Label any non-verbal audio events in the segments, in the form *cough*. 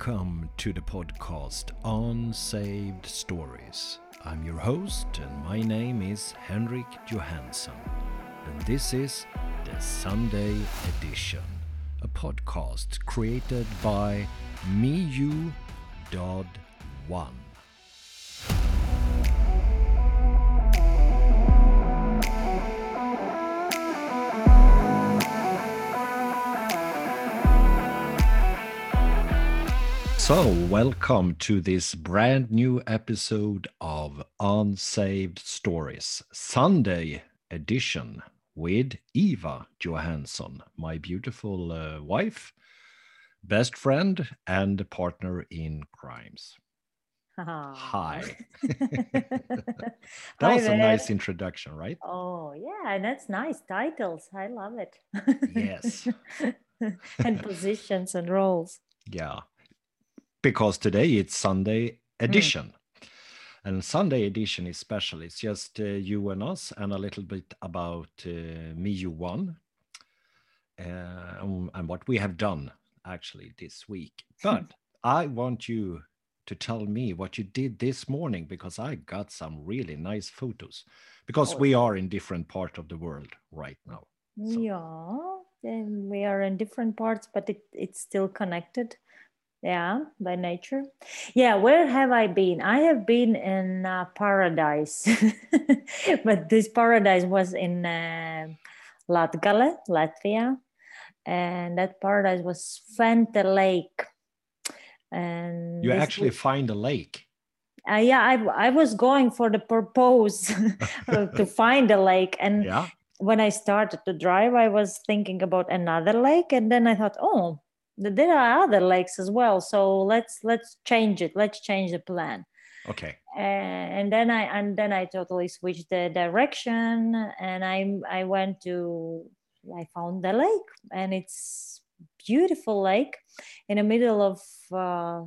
Welcome to the podcast Unsaved Stories. I'm your host, and my name is Henrik Johansson. And this is the Sunday edition, a podcast created by me, So, welcome to this brand new episode of Unsaved Stories, Sunday edition with Eva Johansson, my beautiful uh, wife, best friend, and partner in crimes. Hi. *laughs* that Hi was a there. nice introduction, right? Oh, yeah, And that's nice. Titles. I love it. Yes. *laughs* and positions and roles. Yeah. Because today it's Sunday edition. And Sunday edition is special. It's just uh, you and us and a little bit about uh, me, you one, uh, um, and what we have done actually this week. *laughs* But I want you to tell me what you did this morning because I got some really nice photos because Oh, we are in different part of the world right now. So- Yeah, and we are in different parts, but it, it's still connected. Yeah, by nature. Yeah, where have I been? I have been in uh, paradise, *laughs* but this paradise was in uh, Latgale, Latvia, and that paradise was Fente Lake. And You actually was- find a lake. uh, yeah, I, I was going for the purpose *laughs* to find a lake, and Yeah. when I started to drive, I was thinking about another lake, and then I thought, oh, there are other lakes as well. So let's let's change it. Let's change the plan. Okay. And, then I and then I totally switched the direction, and I I went to I found the lake, and it's beautiful lake in the middle of uh,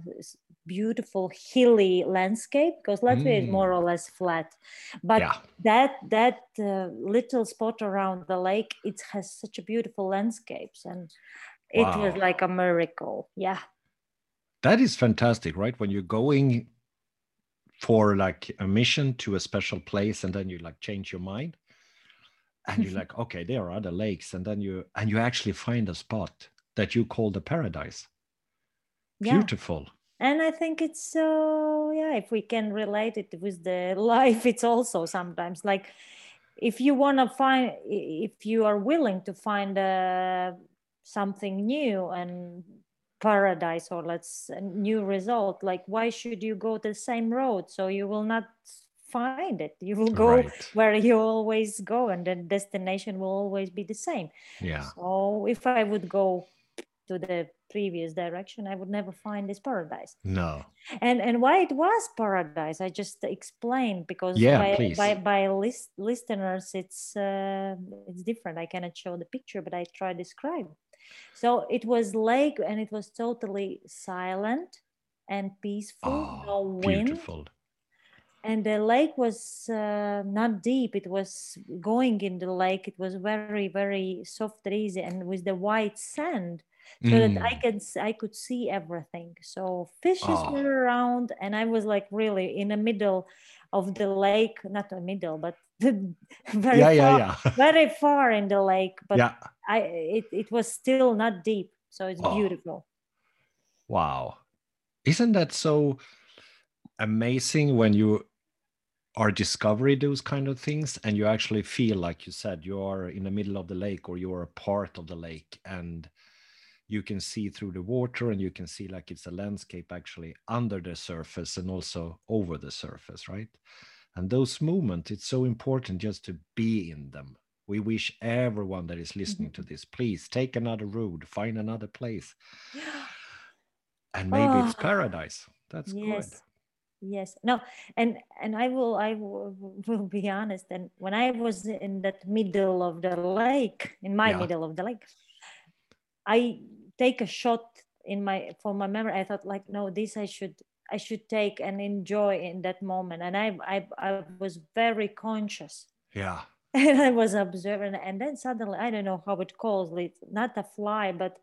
beautiful hilly landscape because Latvia is Mm. more or less flat, but yeah. that that uh, little spot around the lake it has such a beautiful landscapes and it was like a miracle yeah That is fantastic, right? When you're going for like a mission to a special place and then you like change your mind and you're *laughs* like, okay, there are other lakes. And then you and you actually find a spot that you call the paradise. yeah Beautiful. and i think it's so yeah if we can relate it with the *laughs* life it's also sometimes like if you want to find if you are willing to find uh, something new and paradise or let's a new result like why should you go the same road so you will not find it you will go Right. where you always go and the destination will always be the same Yeah. so if i would go to the previous direction i would never find this paradise No. and and why it was paradise i just explained because Yeah, by, please. by by list, listeners it's uh, it's different i cannot show the picture but i try to describe so it was lake and it was totally silent and peaceful no Oh, wind beautiful. and the lake was uh, not deep it was going in the lake it was very very soft and easy and with the white sand so that i Mm. could s- i could see everything so fishes Oh. were around and i was like really in the middle of the lake not the middle but *laughs* very Yeah, yeah, far yeah. *laughs* very far in the lake but yeah. i it, it was still not deep so it's Oh. beautiful Wow. Isn't that so amazing when you are discovering those kind of things and you actually feel like you said you are in the middle of the lake or you are a part of the lake and you can see through the water and you can see like it's a landscape actually under the surface and also over the surface right and those moments it's so important just to be in them. We wish everyone that is listening to mm-hmm. this please take another road find another place. *gasps* And maybe it's Oh, paradise. That's yes. Good yes. No and and i will i will, *laughs* will be honest and when i was in that middle of the lake in my Yeah. middle of the lake i take a shot in my for my memory. I thought like no this i should i should take and enjoy in that moment and i i, I was very conscious yeah *laughs* and i was observing and then suddenly i don't know how it calls it not a fly but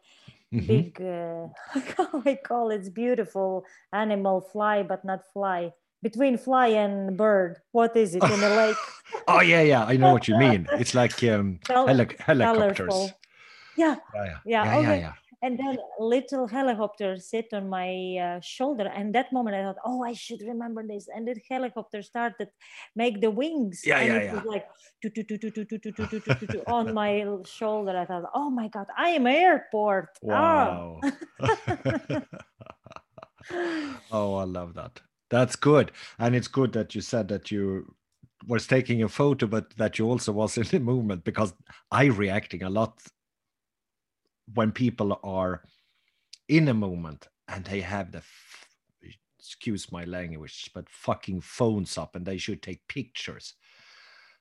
Mhm. big uh, *laughs* how I call it, it's beautiful animal fly, but not fly. Between fly and bird, what is it in the lake? *laughs* Oh yeah, yeah. I know what you mean. It's like um, Col- heli- helicopters. colorful. Yeah, Yeah, yeah, Yeah, yeah, yeah, yeah and then little helicopter sit on my uh, shoulder and that moment i thought oh i should remember this and the helicopter started make the wings yeah, and yeah, it yeah. was like on my shoulder i thought oh my god i am airport wow oh, oh i love that that's good and it's good that you said that you was taking a photo but that you also was in the movement because i reacting a lot when people are in a moment and they have the f- excuse my language, but fucking phones up and they should take pictures.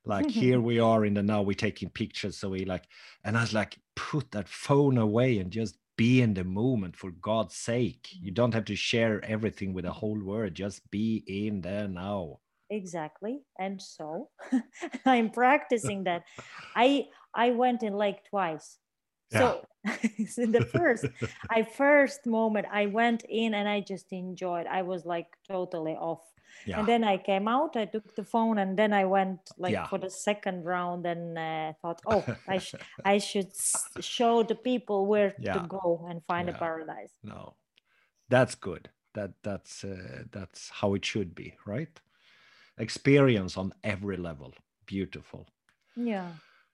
Like *laughs* here we are in the now, we're taking pictures. So we like, and I was like, put that phone away and just be in the moment for God's sake. You don't have to share everything with the whole world. Just be in there now. exactly and so *laughs* i'm practicing that i i went in lake twice so *laughs* in the first i first moment i went in and i just enjoyed i was like totally off Yeah. and then i came out i took the phone and then i went like Yeah. for the second round and uh, thought oh i sh- *laughs* i should s- show the people where Yeah. to go and find a paradise no, that's good. That that's uh, that's how it should be, right? Experience on every level. Beautiful. yeah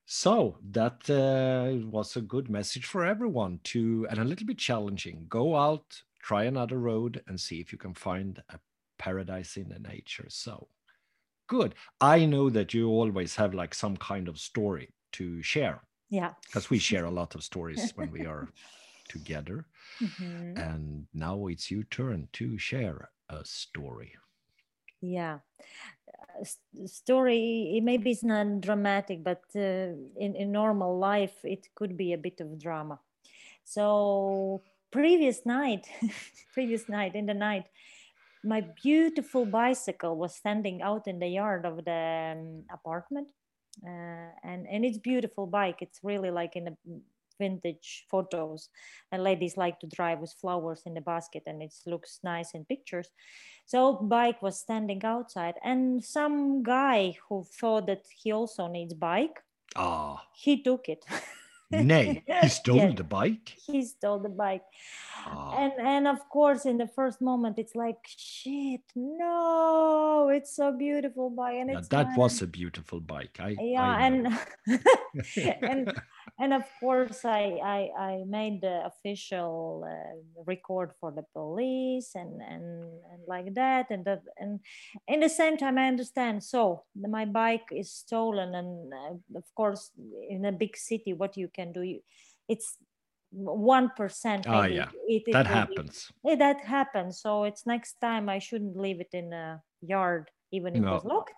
So that uh, was a good message for everyone to, and a little bit challenging. Go out, try another road, and see if you can find a paradise in the nature. So good. I know that you always have like some kind of story to share yeah because we share a lot of stories when we are *laughs* together. Mhm. And now it's your turn to share a story. Yeah. Story maybe it's not dramatic but uh, in, in normal life it could be a bit of drama. So previous night *laughs* previous night in the night my beautiful bicycle was standing out in the yard of the um, apartment uh, and and it's beautiful bike. It's really like in the vintage photos. And ladies like to drive with flowers in the basket and it looks nice in pictures. So bike was standing outside and some guy who thought that he also needs bike Ah, he took it. *laughs* Nay, he stole Yes, the bike. he stole the bike. Ah, and and of course in the first moment it's like shit no it's so beautiful bike and yeah, it's that mine." was a beautiful bike. I, yeah I and *laughs* and *laughs* and of course I, I i made the official uh, record for the police and, and and like that and that and in the same time i understand so my bike is stolen and uh, of course in a big city what you can do you, it's one percent maybe yeah. it, it that be- happens. yeah, that happens. So it's next time I shouldn't leave it in a yard, even if it was locked.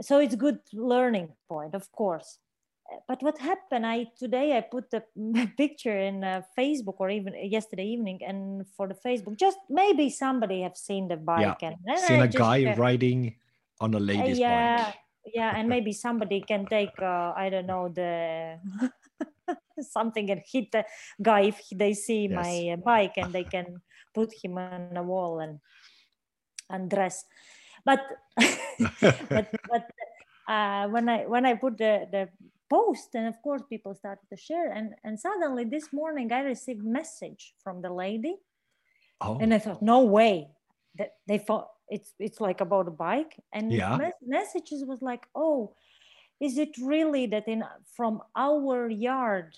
So it's good learning point, of course. Uh, But what happened? I today I put the *laughs* picture in uh, Facebook or even yesterday evening, and for the Facebook, just maybe somebody have seen the bike and then Seen I a just guy share- riding on a Uh, lady's yeah, bike. yeah, and maybe somebody can take uh, I don't know the *laughs* something and hit the guy if they see Yes. my uh, bike and they can put him on a wall and undress. But *laughs* but but uh, when I when I put the the post and of course people started to share and and suddenly this morning I received message from the lady oh, and I thought, no way that they thought it's it's like about a bike. And Yeah. mes- messages was like, oh, is it really that in from our yard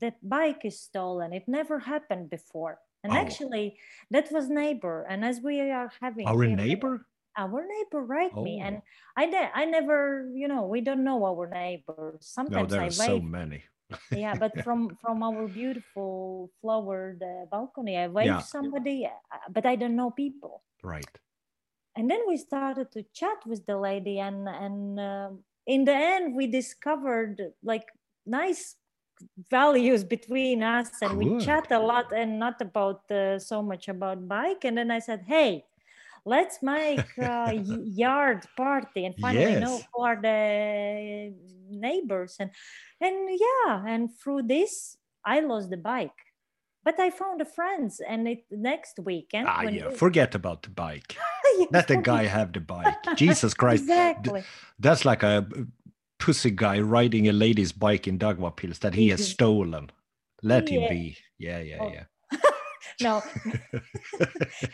that bike is stolen? It never happened before. And Oh. actually, that was neighbor. And as we are having our neighbor? Our neighbor write me, Oh. and I ne- I never, you know, we don't know our neighbors. No, Sometimes there I are so many. yeah but *laughs* from from our beautiful flowered uh, balcony i wave Yeah. somebody uh, but i don't know people Right. and then we started to chat with the lady and and uh, in the end we discovered like nice values between us and we chat a lot and not about uh, so much about bike and then i said hey let's make *laughs* a yard party and finally know who are the neighbors and and yeah and through this i lost the bike but I found a friends, and it next weekend. Ah, yeah. we- Forget about the bike. *laughs* Yes, Let the guy have the bike. *laughs* Jesus Christ. Exactly. That's like a pussy guy riding a lady's bike in Daugavpils that he has stolen. Let him be. Yeah, yeah, Oh. yeah. No,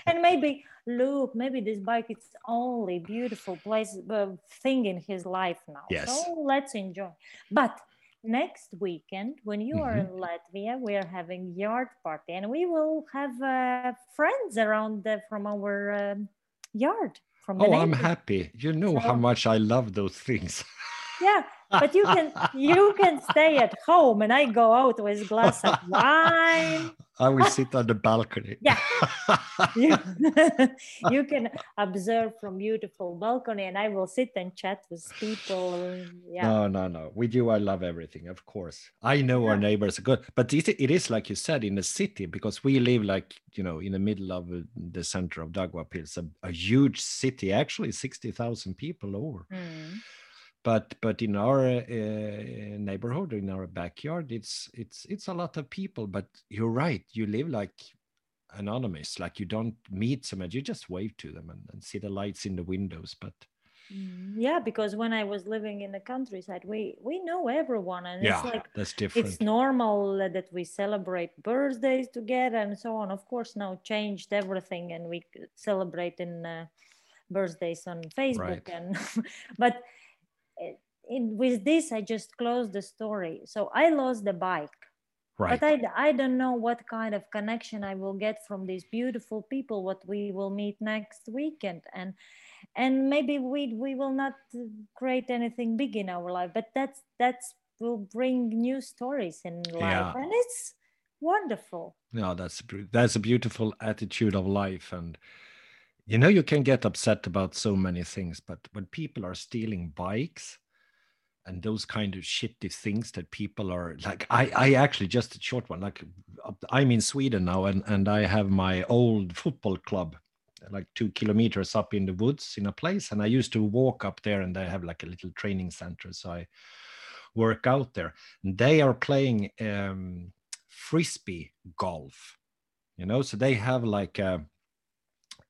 and maybe look, maybe this bike is only beautiful place uh, thing in his life now. Yes. So let's enjoy. But next weekend, when you are Mm-hmm. in Latvia, we are having yard party, and we will have uh, friends around the, from our um, yard. From Oh, I'm happy. You know how much I love those things. *laughs* Yeah, but you can you can stay at home, and I go out with glass of *laughs* wine. I will sit on the balcony. *laughs* Yeah. you, *laughs* you can observe from beautiful balcony and i will sit and chat with people yeah No, no, no. With you, I love everything, of course. I know our neighbors are good, but it, it is like you said in the city because we live like you know in the middle of uh, the center of Daugavpils, a, a huge city, actually sixty thousand people over. Mm. But but in our uh, neighborhood, in our backyard, it's it's it's a lot of people. But you're right, you live like anonymous, like you don't meet someone, you just wave to them and, and see the lights in the windows. But Mm. yeah because when i was living in the countryside we we know everyone and yeah, it's like that's different. it's normal that we celebrate birthdays together and so on of course now changed everything and we celebrate in uh, birthdays on facebook Right. and *laughs* but uh, in, with this i just closed the story. So i lost the bike. Right. but I, I don't know what kind of connection i will get from these beautiful people what we will meet next weekend. And and maybe we we will not create anything big in our life but that's that's will bring new stories in life. Yeah. and it's wonderful. No, that's that's a beautiful attitude of life, and you know you can get upset about so many things, but when people are stealing bikes and those kind of shitty things that people are like, I I actually just a short one, like I'm in Sweden now, and and I have my old football club like two kilometers up in the woods in a place and i used to walk up there and they have like a little training center so i work out there. And they are playing um frisbee golf you know so they have like uh,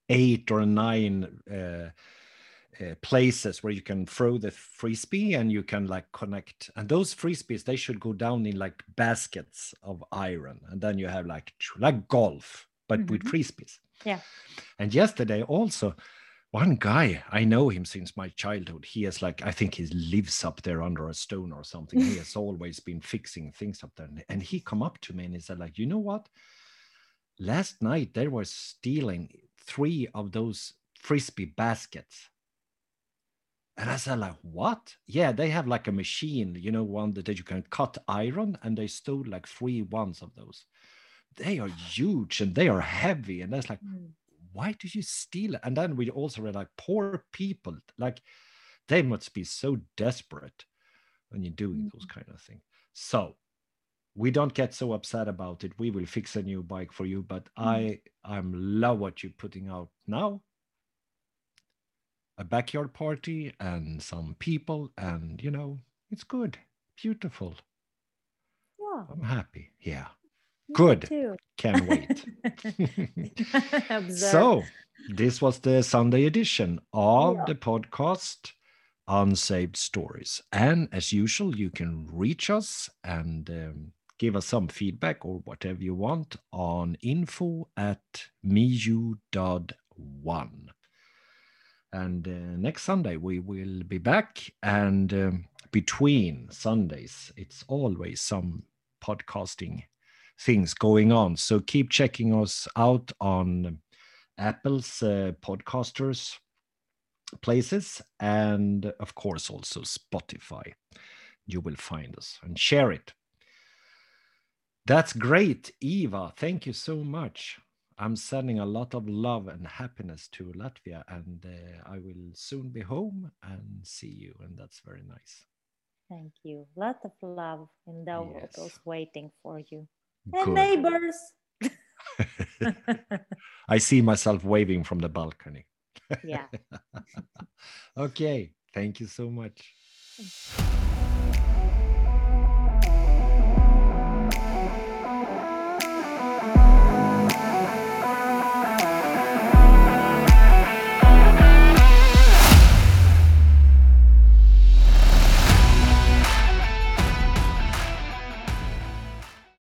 eight or nine uh, uh, places where you can throw the frisbee and you can like connect and those frisbees they should go down in like baskets of iron and then you have like like golf but with Mhm. frisbees Yeah. and yesterday also one guy i know him since my childhood he is like i think he lives up there under a stone or something he has *laughs* always been fixing things up there and he come up to me and he said like you know what last night they were stealing three of those frisbee baskets and i said like what yeah they have like a machine you know one that you can cut iron and they stole like three ones of those they are *sighs* huge and they are heavy and that's like Mm. why do you steal it? And then we also read like poor people, like they must be so desperate when you're doing those kind of things. So we don't get so upset about it. We will fix a new bike for you, but I I'm love what you're putting out now. A backyard party and some people, and you know, it's good, beautiful. yeah I'm happy. Yeah, me good. too Can't wait. *laughs* So, this was the Sunday edition of Yeah. the podcast Unsaved Stories. And as usual, you can reach us and um, give us some feedback or whatever you want on info at miu.one. And uh, next Sunday, we will be back. And um, between Sundays, it's always some podcasting things going on. So keep checking us out on Apple's uh, podcasters places and of course also Spotify. You will find us and share it. That's great, Eva. Thank you so much. I'm sending a lot of love and happiness to Latvia, and uh, I will soon be home and see you, and that's very nice. thank you lot of love in the world Yes. waiting for you and neighbors *laughs* I see myself waving from the balcony. yeah *laughs* okay, thank you so much.